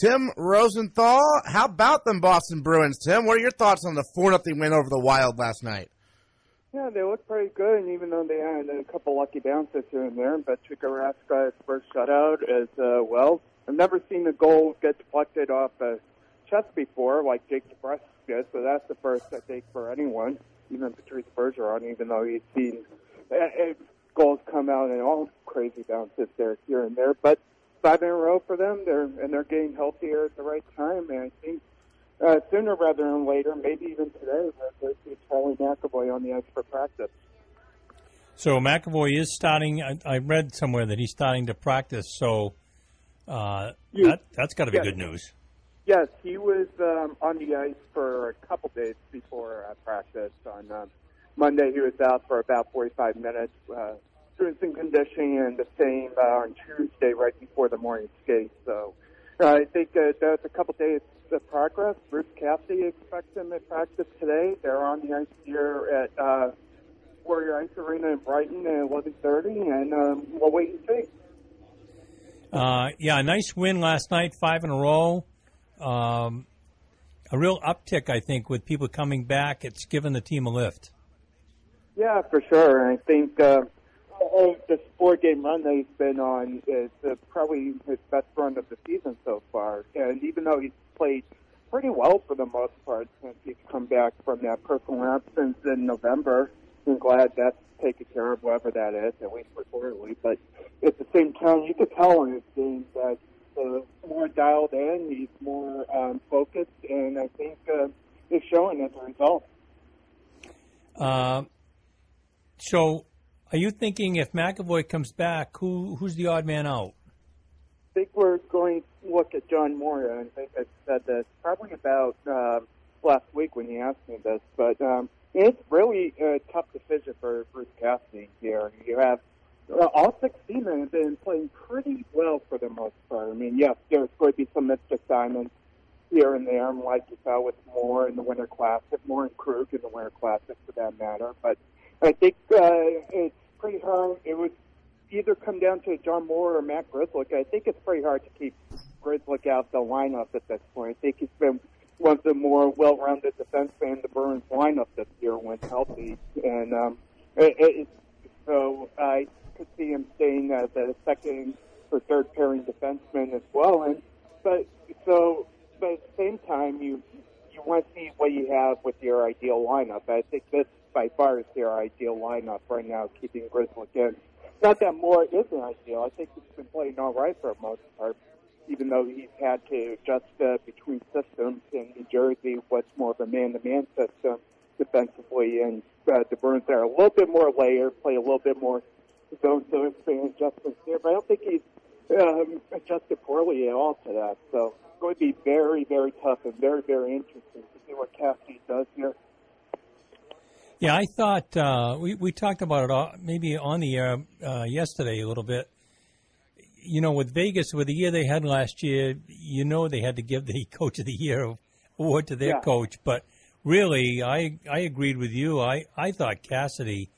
Tim Rosenthal. How about them Boston Bruins, Tim? What are your thoughts on the 4 0 win over the Wild last night? Yeah, they look pretty good, and even though they had a couple lucky bounces here and there, but Tuukka Rask first shutout as uh, well. I've never seen a goal get deflected off a chest before, like Jake DeBrusk did, so that's the first, I think, for anyone, even Patrice Bergeron, even though he's seen uh, goals come out in all crazy bounces there, here and there. But five in a row for them, they're and they're getting healthier at the right time, and I think uh, sooner rather than later, maybe even today, we'll see Charlie McAvoy on the ice for practice. So McAvoy is starting. I, I read somewhere that he's starting to practice. So uh, you, that that's got to be yes. good news. Yes, he was um, on the ice for a couple days before uh, practice. On um, Monday, he was out for about 45 minutes uh, doing some conditioning, and the same uh, on Tuesday, right before the morning skate. So uh, I think uh, that's a couple days of progress. Bruce Cassidy expects them at practice today. They're on the ice here at uh, Warrior Ice Arena in Brighton at 11:30, and um, we'll wait and see. Uh, yeah, a nice win last night, five in a row. Um, a real uptick, I think, with people coming back. It's given the team a lift. Yeah, for sure. I think uh, this four-game run that he's been on is uh, probably his best run of the season so far. And even though he's played pretty well for the most part since he's come back from that personal absence in November, I'm glad that's taken care of, whatever that is, at least reportedly. But at the same time, you could tell in his game that uh, more dialed in, he's more um, focused, and I think uh, it's showing as a result. Uh, so, are you thinking if McAvoy comes back, who who's the odd man out? I think we're going to look at John Moore. I think I said this probably about uh, last week when you asked me this, but um, it's really a tough decision for Bruce Cassidy here. You have uh, all six teammen have been playing pretty well for the most part. I mean, yes, there's going to be some missed assignments here and there, like you saw with Moore in the Winter Classic, Moore and Krug in the Winter Classic for that matter. But I think uh, it's pretty hard. It would either come down to John Moore or Matt Grzelcyk. I think it's pretty hard to keep Grzelcyk out the lineup at this point. I think he's been one of the more well-rounded defensemen in the Bruins lineup this year when healthy, and um, it, it, so I could see him staying as a second or third pairing defenseman as well. And but so, but at the same time, you you want to see what you have with your ideal lineup. I think this by far is their ideal lineup right now, keeping Grzelcyk in. Not that Moore isn't ideal. I think he's been playing all right for the most part, even though he's had to adjust uh, between systems in New Jersey, what's more of a man-to-man system defensively, and uh, the Bruins are a little bit more layered, play a little bit more zone, so it's been adjustments there. But I don't think he's um, adjusted poorly at all to that. So it's going to be very, very tough and very, very interesting to see what Cassidy does here. Yeah, I thought uh, we we talked about it all, maybe on the air uh, yesterday a little bit. You know, with Vegas, with the year they had last year, you know they had to give the Coach of the Year award to their Yeah. coach. But really, I I agreed with you. I I thought Cassidy,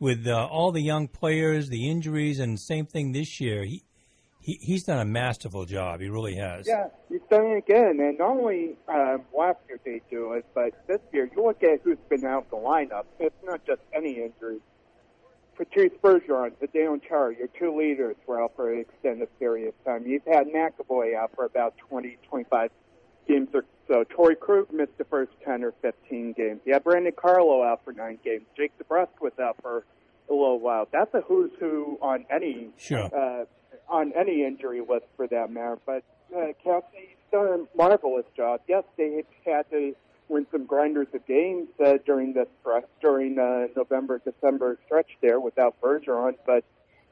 with uh, all the young players, the injuries, and same thing this year, he. He, he's done a masterful job. He really has. Yeah, he's done it again. And not only um, last year they do it, but this year, you look at who's been out the lineup. It's not just any injuries. Patrice Bergeron, Zdeno Chara, your two leaders were out for an extended period of time. You've had McAvoy out for about 20, 25 games or so. Torrey Krug missed the first 10 or 15 games. You have Brandon Carlo out for nine games. Jake DeBrusk was out for a little while. That's a who's who on any Sure. uh, on any injury list for that matter. But uh, Cassidy's done a marvelous job. Yes, they had to win some grinders of games uh, during the stretch, during uh, November, December stretch there without Bergeron, but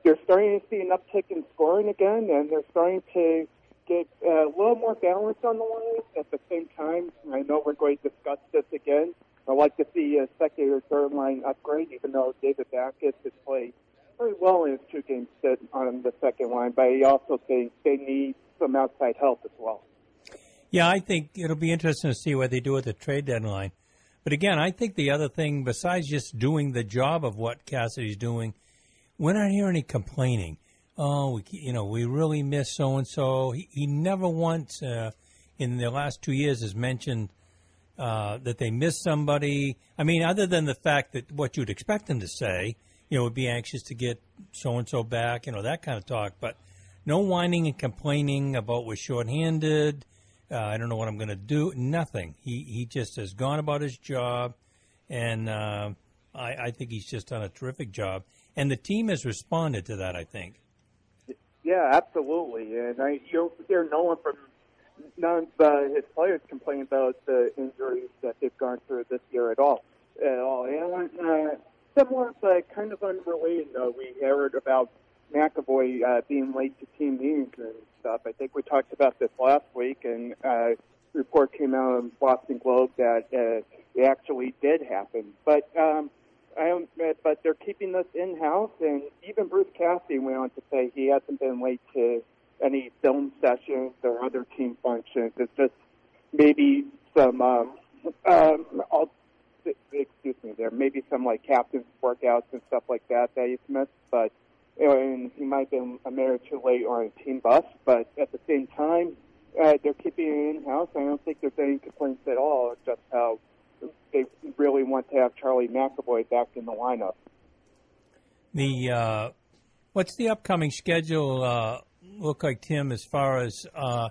they're starting to see an uptick in scoring again, and they're starting to get uh, a little more balance on the line. At the same time, I know we're going to discuss this again. I'd like to see a second or third line upgrade, even though David Backes has played very well in his two games on the second line, but he also thinks they need some outside help as well. Yeah, I think it'll be interesting to see what they do at the trade deadline. But again, I think the other thing, besides just doing the job of what Cassidy's doing, we're not hearing any complaining. oh, we, you know, we really miss so and so. He never once uh, in the last two years has mentioned uh, that they miss somebody. I mean, other than the fact that what you'd expect him to say, you know, would be anxious to get so and so back, you know, that kind of talk. But no whining and complaining about we're shorthanded. Uh, I don't know what I'm going to do. Nothing. He he just has gone about his job, and uh, I, I think he's just done a terrific job. And the team has responded to that. I think. Yeah, absolutely. And I you hear no one from none of uh, his players complain about the injuries that they've gone through this year at all. At all. And uh, similar, but kind of unrelated. Though we heard about McAvoy uh, being late to team meetings and stuff. I think we talked about this last week, and uh, report came out in Boston Globe that uh, it actually did happen. But um, I don't, but they're keeping this in house, and even Bruce Cassidy went on to say he hasn't been late to any film sessions or other team functions. It's just maybe some um, um, excuse me there may be some like captain's workouts and stuff like that that he's missed, but you know, and he might been a minute too late on a team bus. But at the same time, uh, they're keeping it in house. I don't think there's any complaints at all. Just how they really want to have Charlie McAvoy back in the lineup. The uh, what's the upcoming schedule uh, look like, Tim? As far as uh,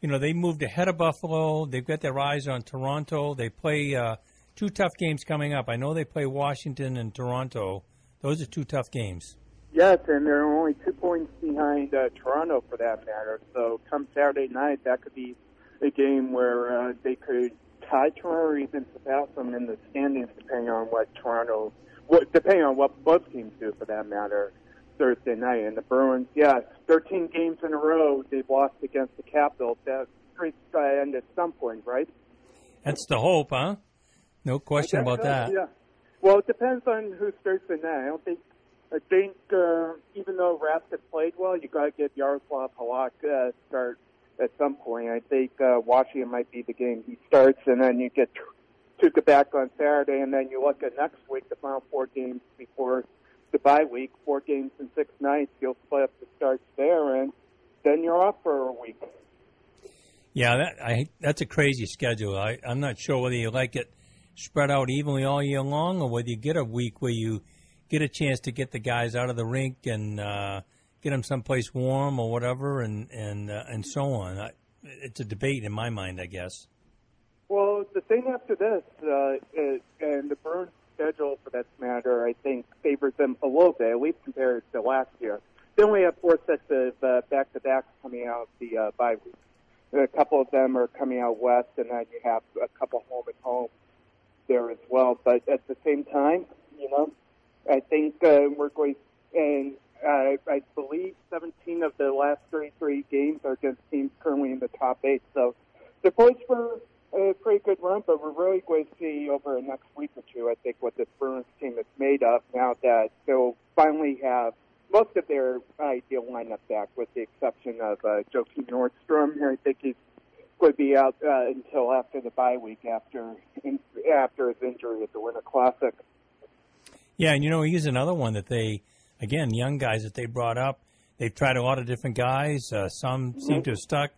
you know, they moved ahead of Buffalo. They've got their eyes on Toronto. They play uh, two tough games coming up. I know they play Washington and Toronto. Those are two tough games. Yes, and they're only two points behind uh, Toronto for that matter. So come Saturday night, that could be a game where uh, they could tie Toronto or even surpass them in the standings, depending on what Toronto, what, depending on what both teams do for that matter. Thursday night, and the Bruins, yes, 13 games in a row they've lost against the Capitals. That streak's got to end at some point, right? That's the hope, huh? No question about that. Yeah. Well, it depends on who starts the net. I don't think I think uh, even though Rask has played well, you got to get Yaroslav Halak uh, start at some point. I think uh, Washington might be the game he starts, and then you get Tuukka back on Saturday, and then you look at next week, the final four games before the bye week, four games in six nights. You'll split up the starts there, and then you're off for a week. Yeah, that, I, that's a crazy schedule. I, I'm not sure whether you like it spread out evenly all year long, or whether you get a week where you get a chance to get the guys out of the rink and uh, get them someplace warm or whatever, and and uh, and so on. I, it's a debate in my mind, I guess. Well, the thing after this, uh, is, and the Bruins schedule for that matter, I think favors them a little bit, at least compared to last year. They only have four sets of uh, back-to-backs coming out the uh, bye week. A couple of them are coming out west, and then you have a couple home there as well. But at the same time, you know, I think uh, we're going, and uh, I believe 17 of the last 33 games are against teams currently in the top eight. So they're poised for a pretty good run, but we're really going to see over the next week or two, I think, what this Bruins team is made of now that they'll finally have most of their ideal lineup back, with the exception of uh, Joakim Nordstrom. I think he's to be out uh, until after the bye week, after in, after his injury at the Winter Classic. Yeah, and you know, he's another one that they, again, young guys that they brought up. They've tried a lot of different guys. Uh, some mm-hmm. seem to have stuck.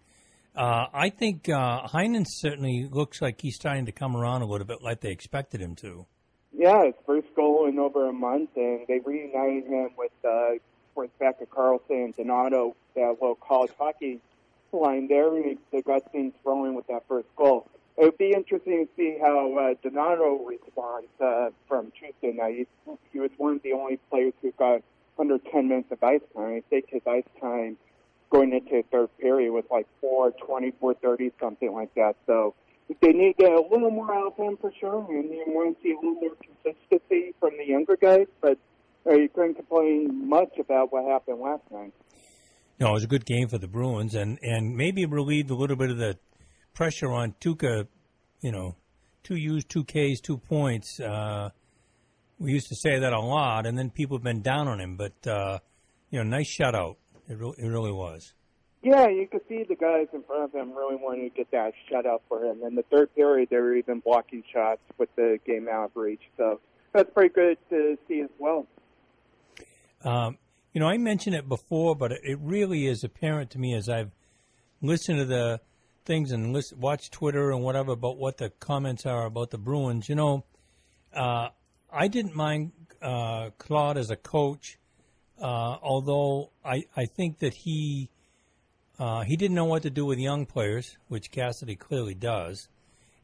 Uh, I think uh, Heinen certainly looks like he's starting to come around a little bit like they expected him to. Yeah, his first goal in over a month, and they reunited him with uh, back at Karlsson and Donato, that little college hockey line there, and they got things rolling with that first goal it would be interesting to see how uh, Donato responds uh, from Tuesday night. He, he was one of the only players who got under 10 minutes of ice time. I think his ice time going into the third period was like 420, 430, something like that. So they need to get a little more out of him for sure, and you want to see a little more consistency from the younger guys. But uh, you couldn't complain much about what happened last night. No, it was a good game for the Bruins, and and maybe relieved a little bit of the pressure on Tuukka, you know, two U's, two K's, two points. Uh, we used to say that a lot, and then people have been down on him. But uh, you know, nice shutout. It, re- it really was. Yeah, you could see the guys in front of him really wanting to get that shutout for him. In the third period, they were even blocking shots with the game out of reach. So that's pretty good to see as well. Um, you know, I mentioned it before, but it really is apparent to me as I've listened to the things and listen, watch Twitter and whatever about what the comments are about the Bruins. You know, uh, I didn't mind uh, Claude as a coach, uh, although I, I think that he uh, he didn't know what to do with young players, which Cassidy clearly does.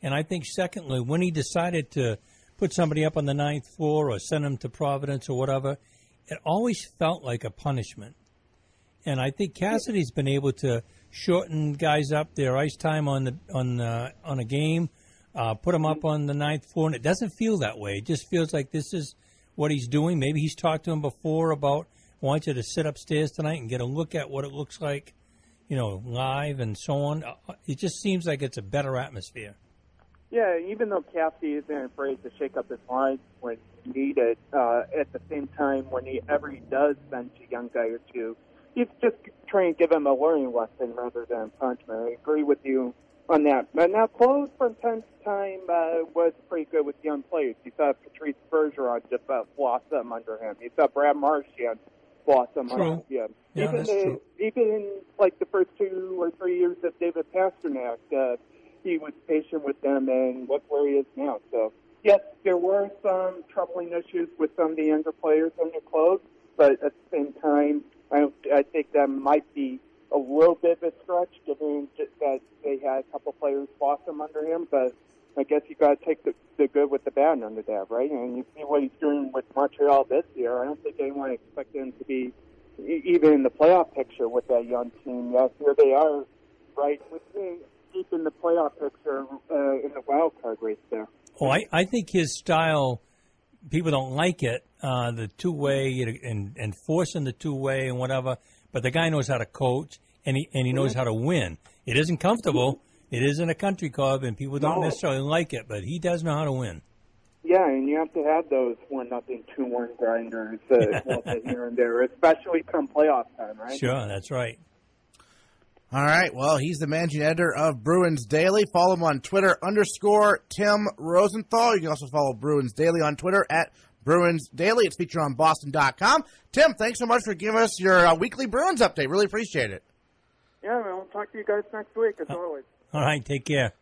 And I think, secondly, when he decided to put somebody up on the ninth floor or send them to Providence or whatever, it always felt like a punishment. And I think Cassidy's been able to shorten guys up their ice time on the on the, on a game, uh, put them up on the ninth floor, and it doesn't feel that way. It just feels like this is what he's doing. Maybe he's talked to him before about I want you to sit upstairs tonight and get a look at what it looks like, you know, live and so on. Uh, it just seems like it's a better atmosphere. Yeah, even though Cassidy isn't afraid to shake up his line when needed, uh, at the same time, whenever he ever does bench a young guy or two, he's just trying to give him a learning lesson rather than punishment. I agree with you on that. But now, Claude from time to time uh, was pretty good with young players. You saw Patrice Bergeron just uh, blossom under him. You saw Brad Marchand blossom true. under him. Yeah, even the, even in like the first two or three years of David Pastrnak, uh, he was patient with them, and look where he is now. So yes, there were some troubling issues with some of the younger players under Claude, but at the same time, I, I think that might be a little bit of a stretch, given that they had a couple players blossom under him. But I guess you got to take the, the good with the bad under that, right? And you see what he's doing with Montreal this year. I don't think anyone expected him to be even in the playoff picture with that young team. Yes, here they are, right, deep in the playoff picture uh, in the wild card race there. Oh, I, I think his style, people don't like it, uh, the two way and, and forcing the two way and whatever. But the guy knows how to coach and he and he knows how to win. It isn't comfortable. It isn't a country club, and people don't No. necessarily like it. But he does know how to win. Yeah, and you have to have those one nothing, two one grinders uh, here and there, especially come playoff time, right? Sure, that's right. All right. Well, he's the managing editor of Bruins Daily. Follow him on Twitter underscore Tim Rosenthal. You can also follow Bruins Daily on Twitter at Bruins Daily. It's featured on Boston.com. Tim, thanks so much for giving us your uh, weekly Bruins update. Really appreciate it. Yeah, man, we'll talk to you guys next week as always. All right, take care.